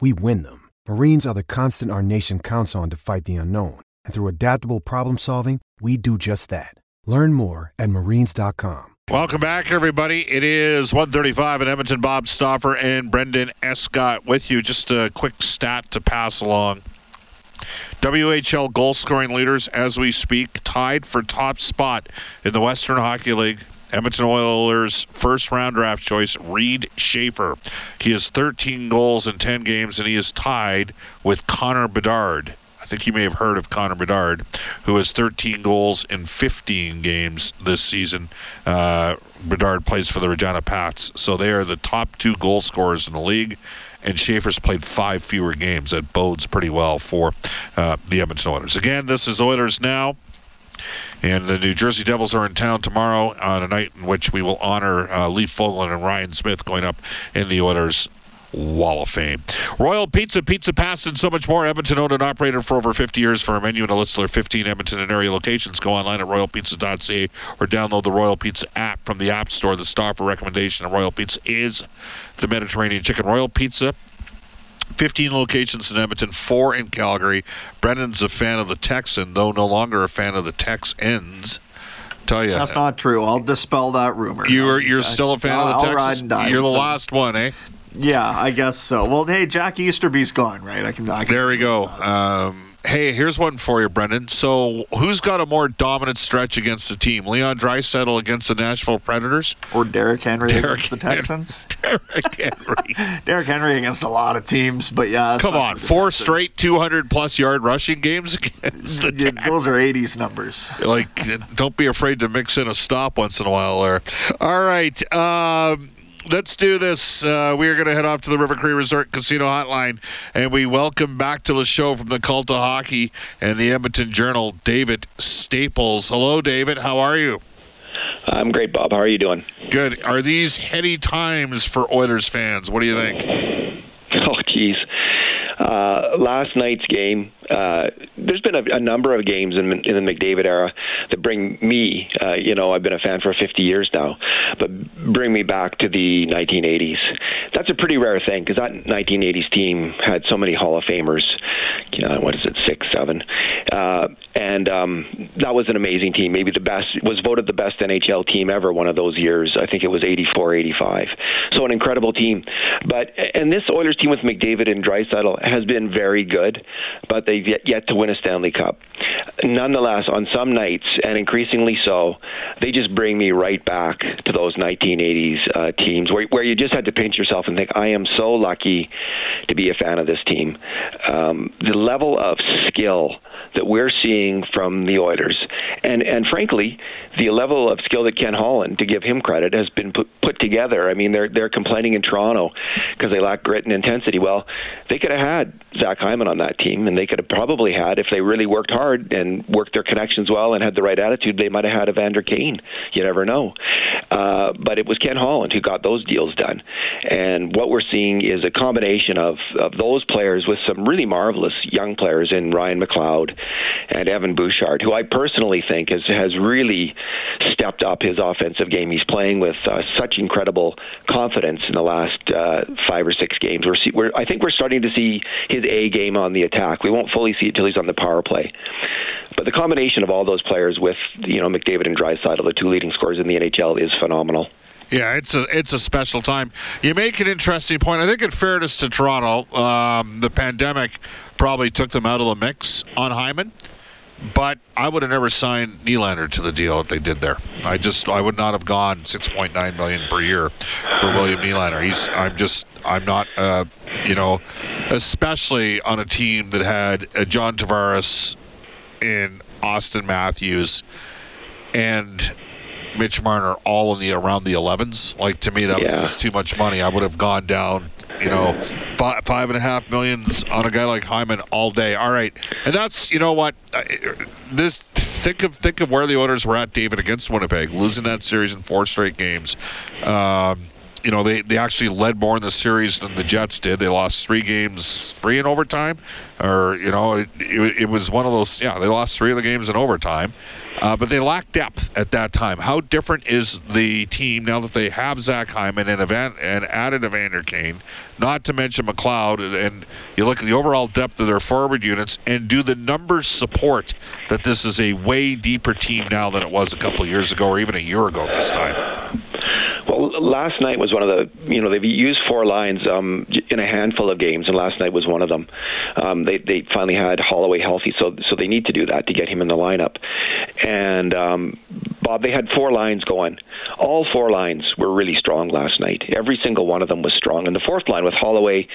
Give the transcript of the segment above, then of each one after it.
we win them. Marines are the constant our nation counts on to fight the unknown. And through adaptable problem solving, we do just that. Learn more at marines.com. Welcome back, everybody. It is 135 in Edmonton. Bob Stauffer and Brendan Escott with you. Just a quick stat to pass along. WHL goal scoring leaders as we speak, tied for top spot in the Western Hockey League. Edmonton Oilers first round draft choice, Reid Schaefer. He has 13 goals in 10 games, and he is tied with Connor Bedard. I think you may have heard of Connor Bedard, who has 13 goals in 15 games this season. Uh, Bedard plays for the Regina Pats, so they are the top two goal scorers in the league. And Schaefer's played five fewer games. That bodes pretty well for uh, the Edmonton Oilers. Again, this is Oilers Now. And the New Jersey Devils are in town tomorrow on a night in which we will honor uh, Lee Fogolin and Ryan Smyth going up in the Oilers Wall of Fame. Royal Pizza, Pizza Pass, and so much more. Edmonton owned and operated for over 50 years for a menu and a list of their 15 Edmonton and area locations. Go online at royalpizza.ca or download the Royal Pizza app from the App Store. The star for recommendation of Royal Pizza is the Mediterranean Chicken. Royal Pizza 15 locations in Edmonton, four in Calgary. Brendan's a fan of the Texan, though no longer a fan of the Texans. Tell you, that's not true. I'll dispel that rumor. You are, you're still a fan I'll, of the I'll Texans. You're the last one, eh? Yeah, I guess so. Well, hey, Jack Easterby's gone, right? I can. I can there we go. Um, hey, here's one for you, Brendan. So, who's got a more dominant stretch against the team? Leon Draisaitl against the Nashville Predators, or Derrick Henry Derrick against the Texans? Derrick Henry. Derrick Henry against a lot of teams, but yeah. Come on, four Texans. straight 200 plus yard rushing games against the yeah, Those are 80s numbers. Like, don't be afraid to mix in a stop once in a while there. All right. Um, let's do this. Uh, we are going to head off to the River Cree Resort Casino Hotline, and we welcome back to the show from the Cult of Hockey and the Edmonton Journal, David Staples. Hello, David. How are you? I'm great, Bob. How are you doing? Good. Are these heady times for Oilers fans? What do you think? Oh, geez. Uh, last night's game, uh, there's been a, a, number of games in, in, the McDavid era that bring me, uh, you know, I've been a fan for 50 years now, but bring me back to the 1980s. That's a pretty rare thing because that 1980s team had so many Hall of Famers. Uh, what is it, six, seven? Uh, and um, that was an amazing team. Maybe the best, was voted the best NHL team ever one of those years. I think it was 84, 85. So an incredible team. But, and this Oilers team with McDavid and Draisaitl has been very good, but they they've yet, yet to win a Stanley Cup. Nonetheless, on some nights, and increasingly so, they just bring me right back to those 1980s uh, teams where, where you just had to pinch yourself and think, I am so lucky to be a fan of this team. Um, the level of skill that we're seeing from the Oilers, and and frankly, the level of skill that Ken Holland, to give him credit, has been put, put together. I mean, they're they're complaining in Toronto because they lack grit and intensity. Well, they could have had Zach Hyman on that team, and they could have probably had if they really worked hard and worked their connections well and had the right attitude. They might have had Evander Kane. You never know. Uh, but it was Ken Holland who got those deals done, and what we're seeing is a combination of of those players with some really marvelous young players in Ryan McLeod and Evan Bouchard, who I personally think has has really stepped up his offensive game. He's playing with uh, such incredible confidence in the last uh, five or six games. We're, see, we're I think we're starting to see his A game on the attack. We won't fully see it till he's on the power play. But the combination of all those players with you know McDavid and Draisaitl, the two leading scorers in the NHL, is phenomenal. Yeah, it's a it's a special time. You make an interesting point. I think, in fairness to Toronto, um, the pandemic probably took them out of the mix on Hyman. But I would have never signed Nylander to the deal that they did there. I just I would not have gone 6.9 million per year for William Nylander. He's I'm just I'm not uh, you know, especially on a team that had uh, John Tavares and Auston Matthews and Mitch Marner all in the around the 11s. Like to me, that was just too much money. I would have gone down you know, five, five and a half millions on a guy like Hyman all day. All right, and that's you know what this. Think of think of where the Oilers were at, David, against Winnipeg, losing that series in four straight games. Um, you know, they, they actually led more in the series than the Jets did. They lost three games, three in overtime, or you know, it, it, it was one of those. Yeah, they lost three of the games in overtime, uh, but they lacked depth at that time. How different is the team now that they have Zach Hyman and Evan, and added Evander Kane, not to mention McLeod, and you look at the overall depth of their forward units, and do the numbers support that this is a way deeper team now than it was a couple years ago, or even a year ago at this time? Well, last night was one of the you know they've used four lines um, in a handful of games, and last night was one of them. Um, they they finally had Holloway healthy, so so they need to do that to get him in the lineup. And um, Bob, they had four lines going. All four lines were really strong last night. Every single one of them was strong. And the fourth line with Holloway,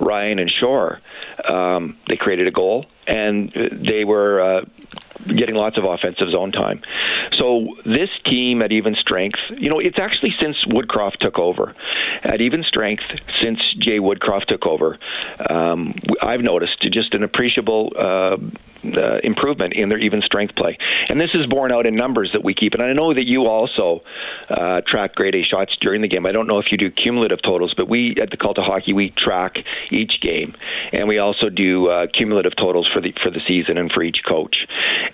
Ryan, and Shore, um, they created a goal, and they were. Uh, getting lots of offensive zone time. So this team at even strength, you know, it's actually since Woodcroft took over. At even strength, since Jay Woodcroft took over, um, I've noticed just an appreciable uh, uh, improvement in their even strength play. And this is borne out in numbers that we keep. And I know that you also uh, track grade A shots during the game. I don't know if you do cumulative totals, but we at the Cult of Hockey we track each game, and we also do uh, cumulative totals for the for the season and for each coach.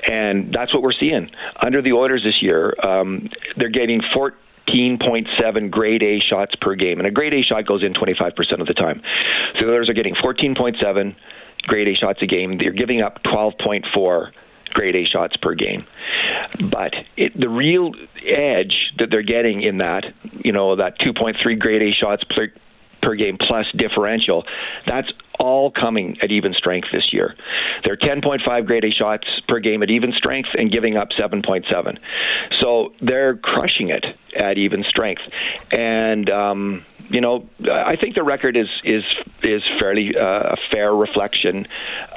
And that's what we're seeing under the Oilers this year. Um, they're getting 14.7 grade A shots per game. And a grade A shot goes in 25% of the time. So the Oilers are getting 14.7 grade A shots a game. They're giving up 12.4 grade A shots per game. But it, the real edge that they're getting in that, you know, that 2.3 grade A shots per, per game plus differential, that's all coming at even strength this year. They're 10.5 grade A shots per game at even strength and giving up 7.7. So they're crushing it at even strength. And, um, you know, I think the record is is is fairly uh, a fair reflection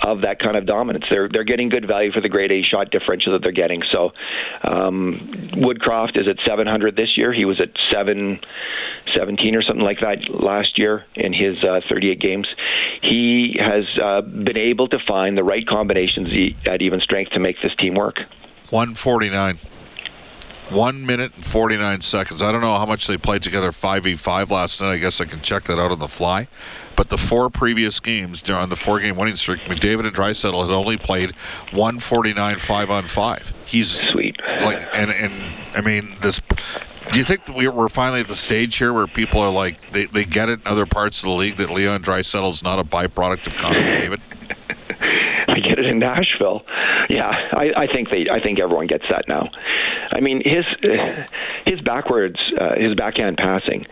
of that kind of dominance. They're they're getting good value for the grade A shot differential that they're getting. So um, Woodcroft is at 700 this year. He was at 717 or something like that last year in his uh, 38 games. He has uh, been able to find the right combinations at even strength to make this team work. 149. One minute and 49 seconds. I don't know how much they played together 5v5 last night. I guess I can check that out on the fly. But the four previous games on the four game winning streak, McDavid and Draisaitl had only played 149 5 on 5. He's sweet. Like, and, and I mean, this. Do you think that we're finally at the stage here where people are like, they, they get it in other parts of the league that Leon Draisaitl is not a byproduct of Connor McDavid? I get it in Nashville. Yeah, I, I think they. I think everyone gets that now. I mean, his his backwards, uh, his backhand passing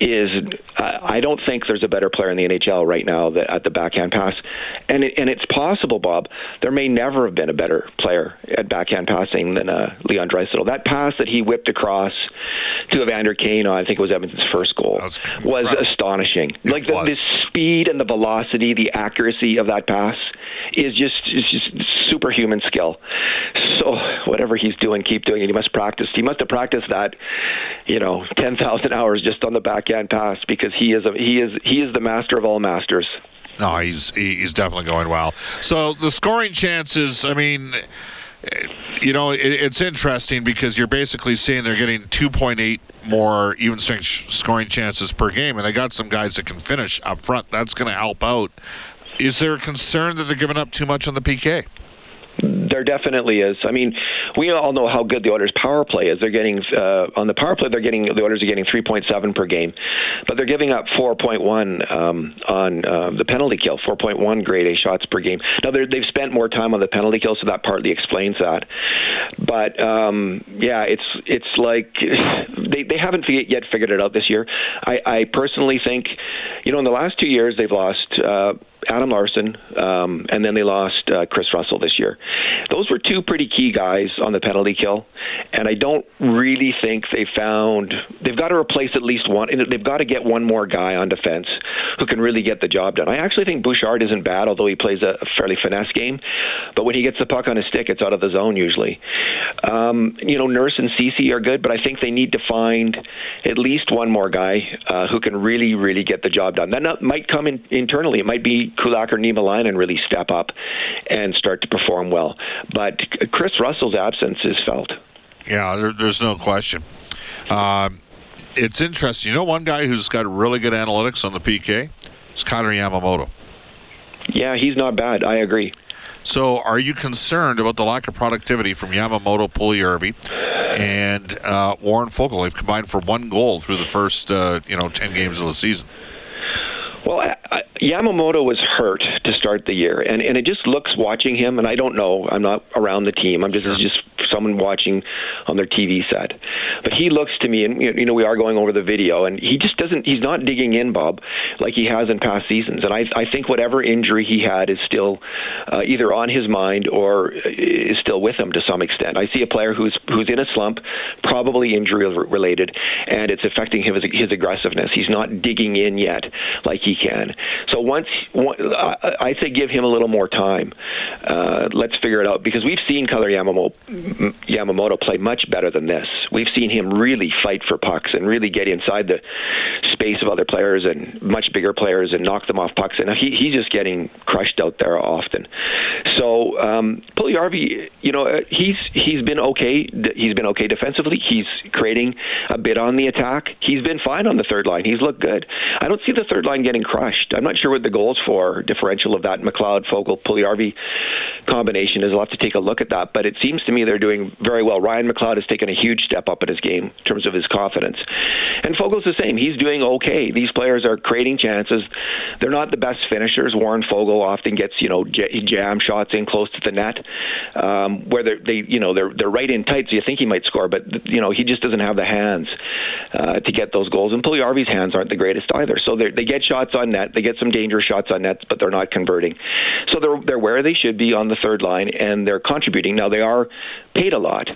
is. Uh, I don't think there's a better player in the NHL right now that at the backhand pass, and it, and it's possible, Bob. There may never have been a better player at backhand passing than uh, Leon Draisaitl. That pass that he whipped across to Evander Kane, I think it was Edmonton's first goal, was, was astonishing. It like the, the speed and the velocity, the accuracy of that pass is just is just superhuman skill. So whatever he's doing, keep doing it. He must practice. He must have practiced that, you know, ten thousand hours just on the backhand pass because he is a, he is he is the master of all masters. No, he's he's definitely going well. So the scoring chances, I mean, you know, it, it's interesting because you're basically saying they're getting 2.8 more even strength scoring chances per game, and they got some guys that can finish up front. That's going to help out. Is there a concern that they're giving up too much on the PK? There definitely is. I mean, we all know how good the Oilers' power play is. They're getting uh, on the power play. They're getting the Oilers are getting 3.7 per game, but they're giving up 4.1 um, on uh, the penalty kill. 4.1 grade A shots per game. Now they've spent more time on the penalty kill, so that partly explains that. But um, yeah, it's it's like they they haven't yet figured it out this year. I, I personally think, you know, in the last two years they've lost. Uh, Adam Larsson, um, and then they lost uh, Kris Russell this year. Those were two pretty key guys on the penalty kill, and I don't really think they found they've got to replace at least one. They've got to get one more guy on defense who can really get the job done. I actually think Bouchard isn't bad, although he plays a, fairly finesse game. But when he gets the puck on his stick, it's out of the zone usually. Um, you know, Nurse and Ceci are good, but I think they need to find at least one more guy uh, who can really, really get the job done. That might come in, internally. It might be Kulak or Niemelainen really step up and start to perform well. But Kris Russell's absence is felt. Yeah, there, there's no question. Um, it's interesting. You know, one guy who's got really good analytics on the PK is Kailer Yamamoto. Yeah, he's not bad. I agree. So, are you concerned about the lack of productivity from Yamamoto, Puljujarvi, and uh, Warren Foegele? They've combined for one goal through the first, uh, you know, ten games of the season. Yamamoto was hurt to start the year, and and it just looks watching him, and I don't know. I'm not around the team. I'm just sure. just someone watching on their TV set. But he looks to me, and you know, we are going over the video, and he just doesn't. He's not digging in, Bob, like he has in past seasons. And I, I think whatever injury he had is still uh, either on his mind or is still with him to some extent. I see a player who's who's in a slump, probably injury related, and it's affecting his his aggressiveness. He's not digging in yet like he can. So once, one, I say give him a little more time. Uh, let's figure it out because we've seen Kailer Yamamoto Yamamoto play much better than this. We've seen him really fight for pucks and really get inside the space of other players and much bigger players and knock them off pucks. And he, he's just getting crushed out there often. So um, Puljujarvi, you know, uh, he's he's been okay. He's been okay defensively. He's creating a bit on the attack. He's been fine on the third line. He's looked good. I don't see the third line getting crushed. I'm not sure what the goals for differential of that McLeod Foegele Puljujarvi combination is. I'll have to take a look at that. But it seems to me they're doing very well. Ryan McLeod has taken a huge step up in his game in terms of his confidence. And Foegele's the same. He's doing okay. These players are creating chances. They're not the best finishers. Warren Foegele often gets, you know, jam shots in close to the net, um, where they, you know, they're they're right in tight, so you think he might score, but you know, he just doesn't have the hands uh, to get those goals. And Puljujarvi's hands aren't the greatest either. So they get shots on net. They get some dangerous shots on net, but they're not converting. So they're they're where they should be on the third line, and they're contributing. Now they are paid a lot.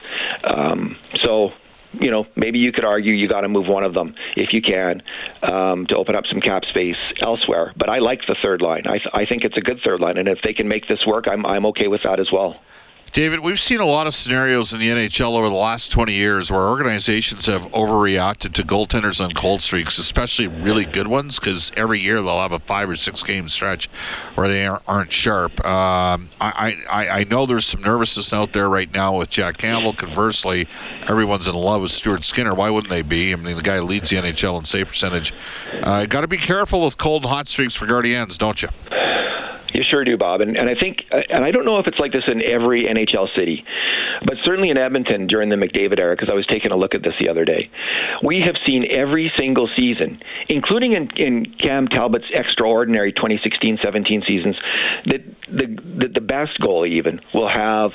Um, so you know, maybe you could argue you got to move one of them if you can um, to open up some cap space elsewhere. But I like the third line. I, th- I think it's a good third line, and if they can make this work, I'm I'm okay with that as well. David, we've seen a lot of scenarios in the NHL over the last 20 years where organizations have overreacted to goaltenders on cold streaks, especially really good ones, because every year they'll have a five or six game stretch where they aren't sharp. Um, I, I, I know there's some nervousness out there right now with Jack Campbell. Conversely, everyone's in love with Stuart Skinner. Why wouldn't they be? I mean, the guy leads the NHL in save percentage. Uh, Got to be careful with cold and hot streaks for Guardians, don't you? Sure do, Bob. And, and I think, uh, and I don't know if it's like this in every NHL city, but certainly in Edmonton during the McDavid era, because I was taking a look at this the other day, we have seen every single season, including in, in Cam Talbot's extraordinary 2016-17 seasons, that the, the, the best goalie even will have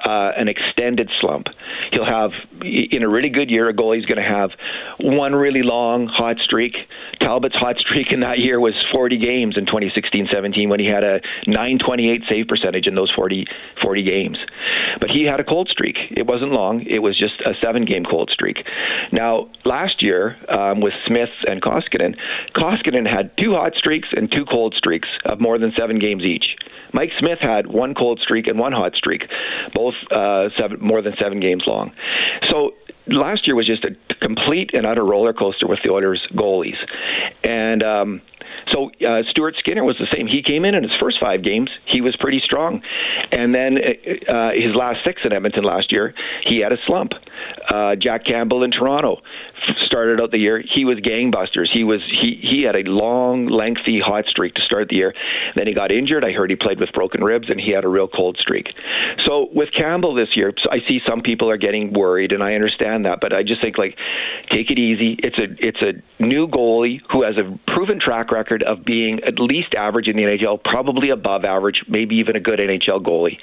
uh, an extended slump. He'll have, in a really good year, a goalie's going to have one really long hot streak. Talbot's hot streak in that year was 40 games in 2016-17 when he had a 928 save percentage in those 40, 40 games. But he had a cold streak. It wasn't long. It was just a seven-game cold streak. Now, last year um, with Smith and Koskinen, Koskinen had two hot streaks and two cold streaks of more than seven games each. Mike Smith had one cold streak and one hot streak, both uh, seven, more than seven games long. So last year was just a complete and utter roller coaster with the Oilers goalies, and. Um, so uh, Stuart Skinner was the same. He came in in his first five games. He was pretty strong, and then uh, uh his last six in Edmonton last year, he had a slump. Uh, Jack Campbell in Toronto started out the year. He was gangbusters. He was he he had a long, lengthy hot streak to start the year. Then he got injured. I heard he played with broken ribs, and he had a real cold streak. So with Campbell this year, I see some people are getting worried, and I understand that. But I just think like, take it easy. It's a it's a new goalie who has a proven track record of being at least average in the NHL, probably above average, maybe even a good NHL goalie.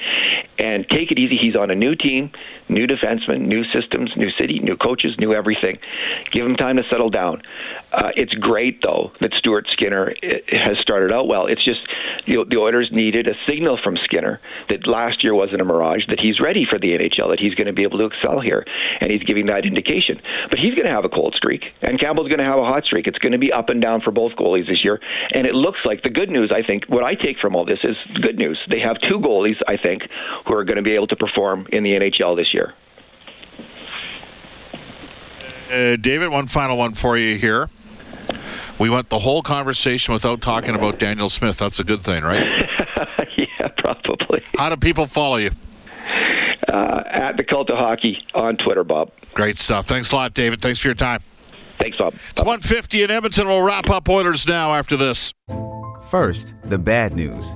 And take it easy. He's on a new team, new defenseman, new systems, new city, new coaches, new everything. Give Give him time to settle down. Uh, it's great though that Stuart Skinner has started out well. It's just you know, the Oilers needed a signal from Skinner that last year wasn't a mirage, that he's ready for the NHL, that he's going to be able to excel here, and he's giving that indication. But he's going to have a cold streak, and Campbell's going to have a hot streak. It's going to be up and down for both goalies this year, and it looks like the good news. I think what I take from all this is good news. They have two goalies, I think, who are going to be able to perform in the NHL this year. Uh, David, one final one for you here. We went the whole conversation without talking about Daniel Smith. That's a good thing, right? yeah, probably. How do people follow you? Uh, at the Cult of Hockey on Twitter, Bob. Great stuff. Thanks a lot, David. Thanks for your time. Thanks, Bob. It's 150 in Edmonton. We'll wrap up Oilers now after this. First, the bad news.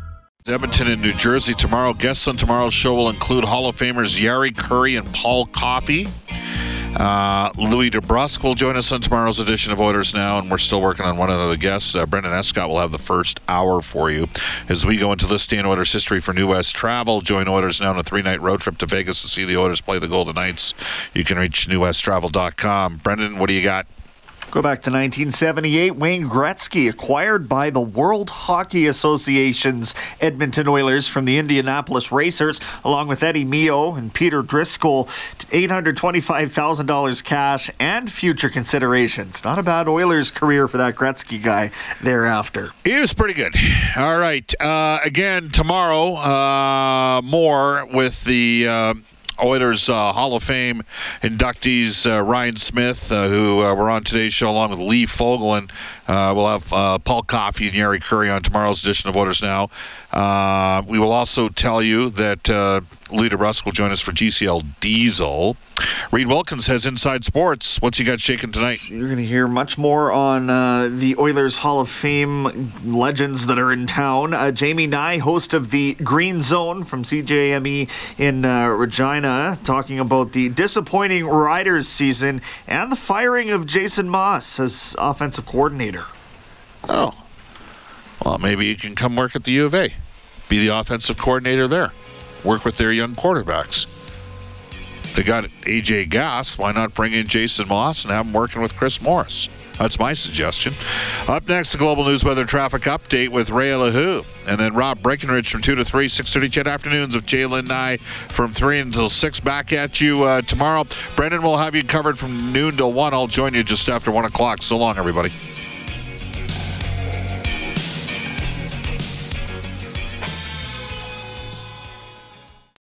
Edmonton in New Jersey tomorrow. Guests on tomorrow's show will include Hall of Famers Jari Kurri and Paul Coffey. Uh, Louie DeBrusk will join us on tomorrow's edition of Oilers Now, and we're still working on one of the guests. Uh, Brendan Escott will have the first hour for you as we go into this day in Oilers history for New West Travel. Join Oilers Now on a three-night road trip to Vegas to see the Oilers play the Golden Knights. You can reach newwesttravel.com. Brendan, what do you got? Go back to 1978. Wayne Gretzky acquired by the World Hockey Association's Edmonton Oilers from the Indianapolis Racers, along with Eddie Mio and Peter Driscoll. $825,000 cash and future considerations. Not a bad Oilers career for that Gretzky guy thereafter. He was pretty good. All right. Uh, again, tomorrow, uh, more with the. Uh, Oilers uh, Hall of Fame inductees uh, Ryan Smyth, uh, who uh, were on today's show along with Lee Fogolin. Uh, we'll have uh, Paul Coffey and Jari Kurri on tomorrow's edition of Oilers Now. we will also tell you that Louie DeBrusk will join us for GCL Diesel. Reid Wilkins has Inside Sports. What's he got shaking tonight? You're going to hear much more on uh, the Oilers Hall of Fame legends that are in town. Uh, Jamie Nye, host of the Green Zone from CJME in uh, Regina, talking about the disappointing Riders season and the firing of Jason Moss as offensive coordinator. Oh. Well, maybe you can come work at the U of A, be the offensive coordinator there, work with their young quarterbacks. They got AJ Gass. Why not bring in Jason Moss and have him working with Chris Morris? That's my suggestion. Up next, the Global News Weather Traffic Update with Ray Lahoo. And then Rob Breckenridge from 2 to 3, 6.30 CHED Afternoons of Jalen Nye from 3 until 6. Back at you uh, tomorrow. Brendan will have you covered from noon till 1. I'll join you just after 1 o'clock. So long, everybody.